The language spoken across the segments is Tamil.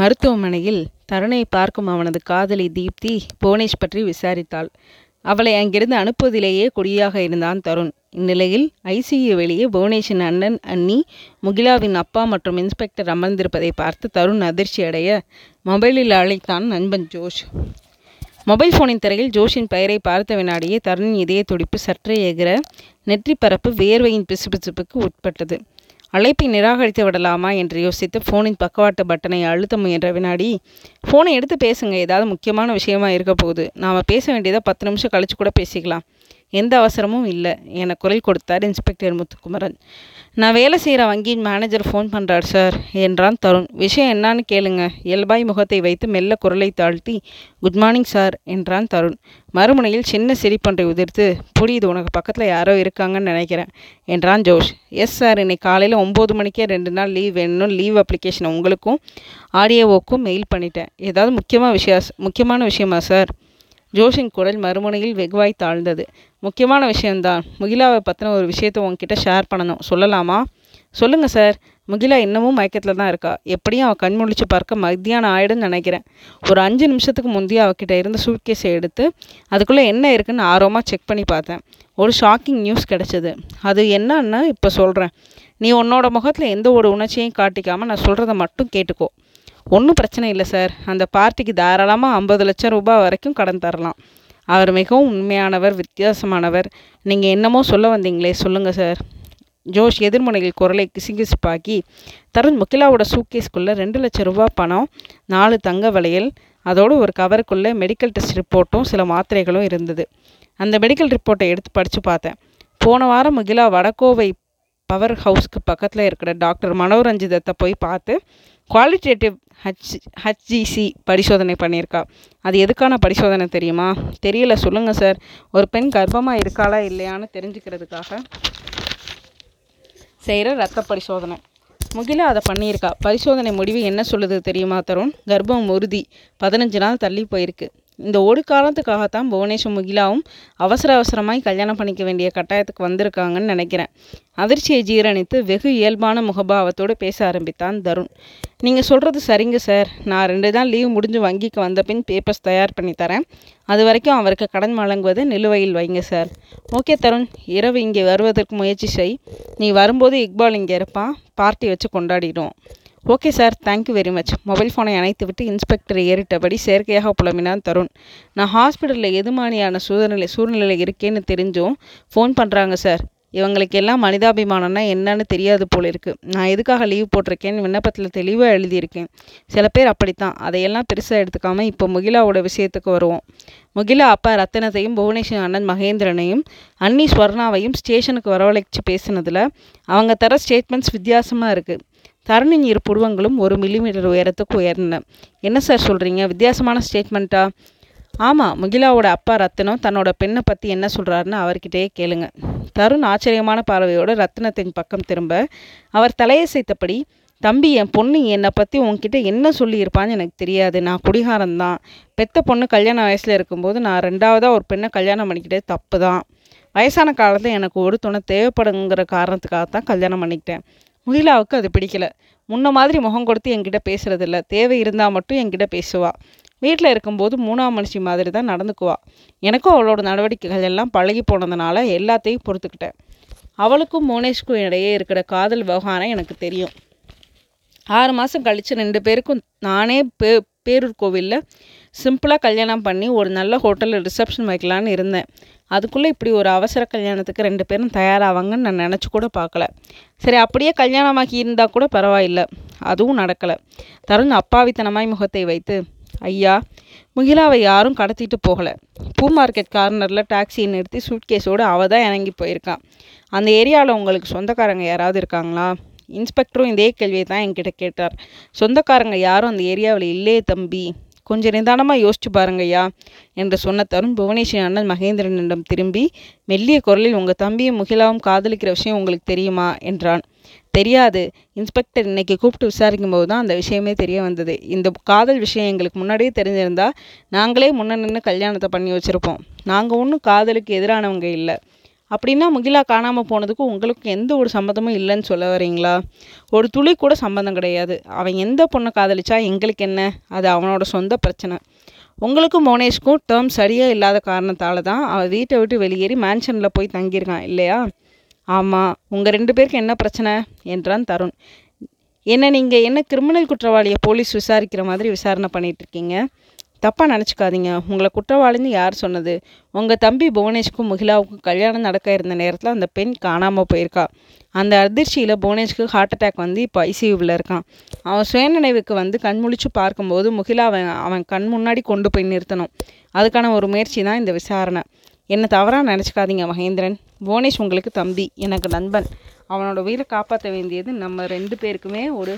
மருத்துவமனையில் தருணை பார்க்கும் அவனது காதலி தீப்தி புவனேஷ் பற்றி விசாரித்தாள். அவளை அங்கிருந்து அனுப்புவதிலேயே கொடியாக இருந்தான் தருண். இந்நிலையில் ஐசியு வெளியே புவனேஷின் அண்ணன் அண்ணி முகிலாவின் அப்பா மற்றும் இன்ஸ்பெக்டர் அமர்ந்திருப்பதை பார்த்து தருண் அதிர்ச்சி அடைய மொபைலில் அழைத்தான் நண்பன் ஜோஷ். மொபைல் ஃபோனின் திரையில் ஜோஷின் பெயரை பார்த்த வினாடியே தருணின் இதய துடிப்பு சற்றே எகிற நெற்றி பரப்பு வேர்வையின் பிசுபிசுப்புக்கு உட்பட்டது. அழைப்பை நிராகரித்து விடலாமா என்று யோசித்து ஃபோனின் பக்கவாட்டு பட்டனை அழுத்த முயன்ற வினாடி ஃபோனை எடுத்து பேசுங்க. ஏதாவது முக்கியமான விஷயமா இருக்க போகுது. நாம் பேச வேண்டியதை பத்து நிமிஷம் கழிச்சு கூட பேசிக்கலாம். எந்த அவசரமும் இல்லை என குரல் கொடுத்தார் இன்ஸ்பெக்டர் முத்துக்குமரன். நான் வேலை செய்கிற வங்கியின் மேனேஜர் ஃபோன் பண்ணுறார் சார் என்றான் தருண். விஷயம் என்னான்னு கேளுங்க. இயல்பாய் முகத்தை வைத்து மெல்ல குரலை தாழ்த்தி குட் மார்னிங் சார் என்றான் தருண். மறுமுனையில் சின்ன சிரிப்பொன்றை உதிர்த்து புரியுது உனக்கு பக்கத்தில் யாரோ இருக்காங்கன்னு நினைக்கிறேன் என்றான் ஜோஷ். எஸ் சார் இன்னைக்கு காலையில் ஒம்பது மணிக்கே ரெண்டு நாள் லீவ் வேணும் லீவ் அப்ளிகேஷன் உங்களுக்கும் ஆடியோவுக்கும் மெயில் பண்ணிட்டேன். ஏதாவது முக்கியமாக விஷயம் முக்கியமான விஷயமா சார் ஜோஷின் குரல் மறுமுனையில் வெகுவாய் தாழ்ந்தது. முக்கியமான விஷயந்தான் முகிலாவை பற்றின ஒரு விஷயத்தை உங்ககிட்ட ஷேர் பண்ணணும். சொல்லலாமா? சொல்லுங்கள் சார் முகிலா இன்னமும் மயக்கத்தில் தான் இருக்கா? எப்படியும் அவள் கண் முழிச்சு பார்க்க மத்தியானம் ஆயிடும்னு நினைக்கிறேன். ஒரு அஞ்சு நிமிஷத்துக்கு முந்தைய அவகிட்ட இருந்த சூட்கேஸை எடுத்து அதுக்குள்ளே என்ன இருக்குன்னு ஆர்வமாக செக் பண்ணி பார்த்தேன். ஒரு ஷாக்கிங் நியூஸ் கிடச்சிது. அது என்னன்னு இப்போ சொல்கிறேன் நீ உன்னோட முகத்தில் எந்த ஒரு உணர்ச்சியையும் காட்டிக்காமல் நான் சொல்கிறத மட்டும் கேட்டுக்கோ. ஒன்றும் பிரச்சனை இல்லை சார் அந்த பார்ட்டிக்கு தாராளமாக ஐம்பது லட்சம் ரூபாய் வரைக்கும் கடன் தரலாம். அவர் மிகவும் உண்மையானவர் வித்தியாசமானவர். நீங்கள் என்னமோ சொல்ல வந்தீங்களே சொல்லுங்கள் சார். ஜோஷ் எதிர்முனையில் குரலை கிசுகிசுப்பாக்கி தருண் முகிலாவோட சூட்கேஸ்க்குள்ளே ரெண்டு லட்சம் ரூபாய் பணம் நாலு தங்க வளையல் அதோடு ஒரு கவருக்குள்ளே மெடிக்கல் டெஸ்ட் ரிப்போர்ட்டும் சில மாத்திரைகளும் இருந்தது. அந்த மெடிக்கல் ரிப்போர்ட்டை எடுத்து படித்து பார்த்தேன். போன வாரம் முகிலா வடகோவை பவர் ஹவுஸ்க்கு பக்கத்தில் இருக்கிற டாக்டர் மனோரஞ்சிதத்தை போய் பார்த்து குவாலிட்டேட்டிவ் ஹச் ஹச்ஜிசி பரிசோதனை பண்ணியிருக்கா. அது எதுக்கான பரிசோதனை தெரியுமா? தெரியல சொல்லுங்கள் சார். ஒரு பெண் கர்ப்பமாக இருக்காளா இல்லையான்னு தெரிஞ்சுக்கிறதுக்காக செய்கிற ரத்த பரிசோதனை. முகிலா அதை பண்ணியிருக்கா. பரிசோதனை முடிவு என்ன சொல்லுது தெரியுமா தருண்? கர்ப்பம் உறுதி. பதினஞ்சு நாள் தள்ளி போயிருக்கு. இந்த ஒரு காலத்துக்காகத்தான் புவனேஸ்வர் முகிலாவும் அவசர அவசரமாய் கல்யாணம் பண்ணிக்க வேண்டிய கட்டாயத்துக்கு வந்திருக்காங்கன்னு நினைக்கிறேன். அதிர்ச்சியை ஜீரணித்து வெகு இயல்பான முகபாவத்தோடு பேச ஆரம்பித்தான் தருண். நீங்கள் சொல்கிறது சரிங்க சார். நான் ரெண்டு தான் லீவ் முடிஞ்சு வங்கிக்கு வந்த பின் பேப்பர்ஸ் தயார் பண்ணி தரேன். அது வரைக்கும் அவருக்கு கடன் வழங்குவது நிலுவையில் வைங்க சார். ஓகே தருண். இரவு இங்கே வருவதற்கு முயற்சி செய். நீ வரும்போது இக்பால் இங்கே இருப்பான். பார்ட்டி வச்சு கொண்டாடிடும் okay sir thank you very much mobile ஃபோனை அணைத்துவிட்டு இன்ஸ்பெக்டரை ஏறிட்டபடி செயற்கையாக புலம்பினான் தருண். நான் ஹாஸ்பிட்டலில் எது மாதிரியான சூழ்நிலை சூழ்நிலை இருக்கேன்னு தெரிஞ்சும் ஃபோன் பண்ணுறாங்க சார். இவங்களுக்கு எல்லாம் மனிதாபிமானம்னா என்னன்னு தெரியாது போல இருக்குது நான் எதுக்காக லீவ் போட்டிருக்கேன்னு விண்ணப்பத்தில் தெளிவாக எழுதியிருக்கேன். சில பேர் அப்படித்தான். அதையெல்லாம் பெருசாக எடுத்துக்காமல் இப்போ முகிலாவோட விஷயத்துக்கு வருவோம். முகிலா அப்பா ரத்தனத்தையும் புவனேஸ்வரி அண்ணன் மகேந்திரனையும் அன்னி ஸ்வர்ணாவையும் ஸ்டேஷனுக்கு வரவழைச்சு பேசினதில் அவங்க தர ஸ்டேட்மெண்ட்ஸ் வித்தியாசமாக இருக்குது தருணின் இரு புருவங்களும் ஒரு மில்லிமீட்டர் உயரத்துக்கு உயர்ந்தன. என்ன சார் சொல்கிறீங்க வித்தியாசமான ஸ்டேட்மெண்ட்டா ஆமாம் முகிலாவோட அப்பா ரத்தினம் தன்னோட பெண்ணை பற்றி என்ன சொல்கிறாருன்னு அவர்கிட்டயே கேளுங்க. தருண் ஆச்சரியமான பார்வையோடு ரத்தினத்தின் பக்கம் திரும்ப அவர் தலையசைத்தபடி தம்பி என் பொண்ணு என்னை பற்றி உன்கிட்ட என்ன சொல்லியிருப்பான்னு எனக்கு தெரியாது. நான் குடிகாரன்தான் பெத்த பொண்ணு கல்யாண வயசில் இருக்கும்போது நான் ரெண்டாவதாக ஒரு பெண்ணை கல்யாணம் பண்ணிக்கிட்டே தப்பு தான். வயசான காலத்தில் எனக்கு ஒரு துணை தேவைப்படுங்கிற காரணத்துக்காக தான் கல்யாணம் பண்ணிக்கிட்டேன். முகிலாவுக்கு அது பிடிக்கல. முன்ன மாதிரி முகம் கொடுத்து என்கிட்ட பேசுறதில்ல. தேவை இருந்தால் மட்டும் என்கிட்ட பேசுவா. வீட்டில் இருக்கும்போது மூணாம் மனுஷி மாதிரி தான் நடந்துக்குவா. எனக்கும் அவளோட நடவடிக்கைகள் எல்லாம் பழகி போனதுனால எல்லாத்தையும் பொறுத்துக்கிட்டேன். அவளுக்கும் மோனேஷ்க்கும் இடையே இருக்கிற காதல் விவகாரம் எனக்கு தெரியும். ஆறு மாதம் கழித்து ரெண்டு பேருக்கும் நானே பே பேரூர் கோவிலில் சிம்பிளாக கல்யாணம் பண்ணி ஒரு நல்ல ஹோட்டலில் ரிசப்ஷன் வைக்கலான்னு இருந்தேன். அதுக்குள்ளே இப்படி ஒரு அவசர கல்யாணத்துக்கு ரெண்டு பேரும் தயாராவாங்கன்னு நான் நினச்சி கூட பார்க்கல. சரி அப்படியே கல்யாணமாக்கி இருந்தால் கூட பரவாயில்லை. அதுவும் நடக்கலை. தருண் அப்பாவித்தனமாய் முகத்தை வைத்து ஐயா முகிலாவை யாரும் கடத்திட்டு போகலை. பூ மார்க்கெட் கார்னரில் டாக்ஸியை நிறுத்தி சூட்கேஸோடு அவள் தான் இறங்கி போயிருக்கான் அந்த ஏரியாவில் உங்களுக்கு சொந்தக்காரங்க யாராவது இருக்காங்களா? இன்ஸ்பெக்டரும் இதே கேள்வியை தான் என்கிட்ட கேட்டார். சொந்தக்காரங்க யாரும் அந்த ஏரியாவில் இல்லையே தம்பி. கொஞ்சம் நிதானமாக யோசிச்சு பாருங்கய்யா என்று சொன்ன தருண் புவனேஸ்வரி அண்ணன் மகேந்திரனிடம் திரும்பி மெல்லிய குரலில் உங்கள் தம்பியும் முகிலாவும் காதலிக்கிற விஷயம் உங்களுக்கு தெரியுமா? என்றான். தெரியாது. இன்ஸ்பெக்டர் இன்னைக்கு கூப்பிட்டு விசாரிக்கும் போது தான் அந்த விஷயமே தெரிய வந்தது. இந்த காதல் விஷயம் எங்களுக்கு முன்னாடியே தெரிஞ்சிருந்தா நாங்களே முன்ன நின்று கல்யாணத்தை பண்ணி வச்சுருப்போம். நாங்கள் ஒன்றும் காதலுக்கு எதிரானவங்க இல்லை. அப்படின்னா முகிலா காணாமல் போனதுக்கு உங்களுக்கு எந்த ஒரு சம்மந்தமும் இல்லைன்னு சொல்ல வரீங்களா? ஒரு துளி கூட சம்மந்தம் கிடையாது. அவன் எந்த பொண்ணை காதலிச்சா எங்களுக்கு என்ன? அது அவனோட சொந்த பிரச்சனை. உங்களுக்கும் மோனேஷ்க்கும் டேர்ம் சரியாக இல்லாத காரணத்தால் தான் அவன் வீட்டை விட்டு வெளியேறி மேன்ஷனில் போய் தங்கியிருக்கான் இல்லையா? ஆமாம் உங்கள் ரெண்டு பேருக்கு என்ன பிரச்சனை? என்றான் தருண். என்ன நீங்கள் என்ன கிரிமினல் குற்றவாளியை போலீஸ் விசாரிக்கிற மாதிரி விசாரணை பண்ணிகிட்ருக்கீங்க இருக்கீங்க? தப்பாக நினச்சிக்காதீங்க. உங்களை குற்றவாளின்னு யார் சொன்னது? உங்கள் தம்பி புவனேஷ்க்கும் முகிலாவுக்கும் கல்யாணம் நடக்க இருந்த நேரத்தில் அந்த பெண் காணாமல் போயிருக்கா. அந்த அதிர்ச்சியில் புவனேஷ்க்கு ஹார்ட் அட்டாக் வந்து இப்போ ஐசியூவில் இருக்கான். அவன் சுயநினைவுக்கு வந்து கண் முழிச்சு பார்க்கும்போது முகிலா அவன் அவன் கண் முன்னாடி கொண்டு போய் நிறுத்தணும். அதுக்கான ஒரு முயற்சி தான் இந்த விசாரணை. என்னை தவறாக நினச்சிக்காதீங்க மகேந்திரன். புவனேஷ் உங்களுக்கு தம்பி எனக்கு நண்பன். அவனோட உயிரை காப்பாற்ற வேண்டியது நம்ம ரெண்டு பேருக்குமே ஒரு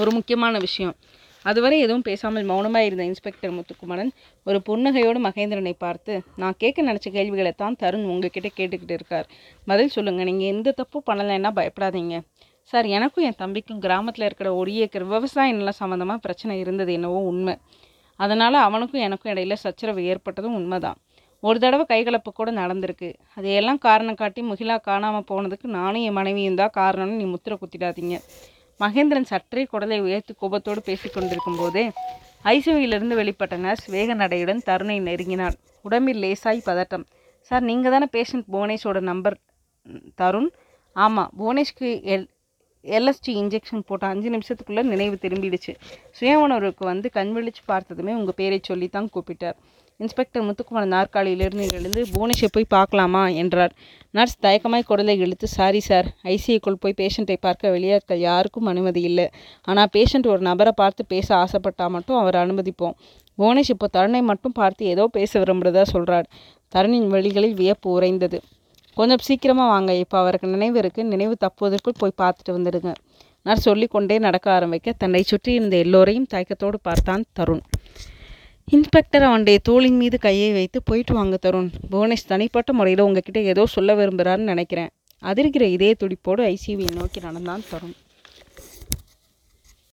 ஒரு முக்கியமான விஷயம். அதுவரை எதுவும் பேசாமல் மௌனமாக இருந்த இன்ஸ்பெக்டர் முத்துக்குமரன் ஒரு புன்னகையோடு மகேந்திரனை பார்த்து நான் கேட்க நினச்ச கேள்விகளை தான் தருண் உங்ககிட்ட கேட்டுக்கிட்டு இருக்கார். பதில் சொல்லுங்கள் நீங்கள் எந்த தப்பும் பண்ணலைன்னா பயப்படாதீங்க. சார் எனக்கும் என் தம்பிக்கும் கிராமத்தில் இருக்கிற ஒரு ஏக்கர் விவசாய நிலம் சம்மந்தமாக பிரச்சனை இருந்தது என்னவோ உண்மை. அதனால் அவனுக்கும் எனக்கும் இடையில சச்சரவு ஏற்பட்டதும் உண்மைதான். ஒரு தடவை கைகலப்பு கூட நடந்திருக்கு. அதையெல்லாம் காரணம் காட்டி முகிலா காணாமல் போனதுக்கு நானும் என் மனைவியும் தான் காரணம்னு நீ முத்திரை குத்திடாதீங்க. மகேந்திரன் சற்றே குடலை உயர்த்தி கோபத்தோடு பேசிக் கொண்டிருக்கும் போதே ஐசியூவிலிருந்து வெளிப்பட்ட நர்ஸ் வேக நடையுடன் தருணை நெருங்கினான் உடம்பில் லேசாய் பதட்டம். சார் நீங்கள் தானே பேஷண்ட் புவனேஷோட நம்பர் தருண்? ஆமாம் புவனேஷ்க்கு எல் எல்எஸ்டி இன்ஜெக்ஷன் போட்ட அஞ்சு நிமிஷத்துக்குள்ளே நினைவு திரும்பிடுச்சு. சுய உணர்வுக்கு வந்து கண் விழிச்சு பார்த்ததுமே உங்கள் பேரை சொல்லி தான் கூப்பிட்டார். இன்ஸ்பெக்டர் முத்துக்குமார் நாற்காலியிலிருந்து எழுந்து புவனேஷை போய் பார்க்கலாமா? என்றார். நர்ஸ் தயக்கமாய் குடலை இழுத்து சாரி சார் ஐசிஐக்குள் போய் பேஷண்ட்டை பார்க்க வெளியாட்கள் யாருக்கும் அனுமதி இல்லை. ஆனால் பேஷண்ட் ஒரு நபரை பார்த்து பேச ஆசைப்பட்டால் மட்டும் அவர் அனுமதிப்போம். புவனேஷ் இப்போ தருணை மட்டும் பார்த்து ஏதோ பேச விரும்புகிறதா சொல்கிறார் தருணின் வழிகளில் வியப்பு உறைந்தது. கொஞ்சம் சீக்கிரமாக வாங்க. இப்போ அவருக்கு நினைவு இருக்குது நினைவு தப்புவதற்குள் போய் பார்த்துட்டு வந்துடுங்க. நான் சொல்லிக்கொண்டே நடக்க ஆரம்பிக்க தன்னை சுற்றி இருந்த எல்லோரையும் தயக்கத்தோடு பார்த்தான் தருண். இன்ஸ்பெக்டர் அவனுடைய தோளின் மீது கையை வைத்து போயிட்டு வாங்க தருண். புவனேஷ் தனிப்பட்ட முறையில் உங்ககிட்ட ஏதோ சொல்ல விரும்புகிறான்னு நினைக்கிறேன். அதிர்கிற இதே துடிப்போடு ஐசிவியை நோக்கி நடந்தான் தருண்.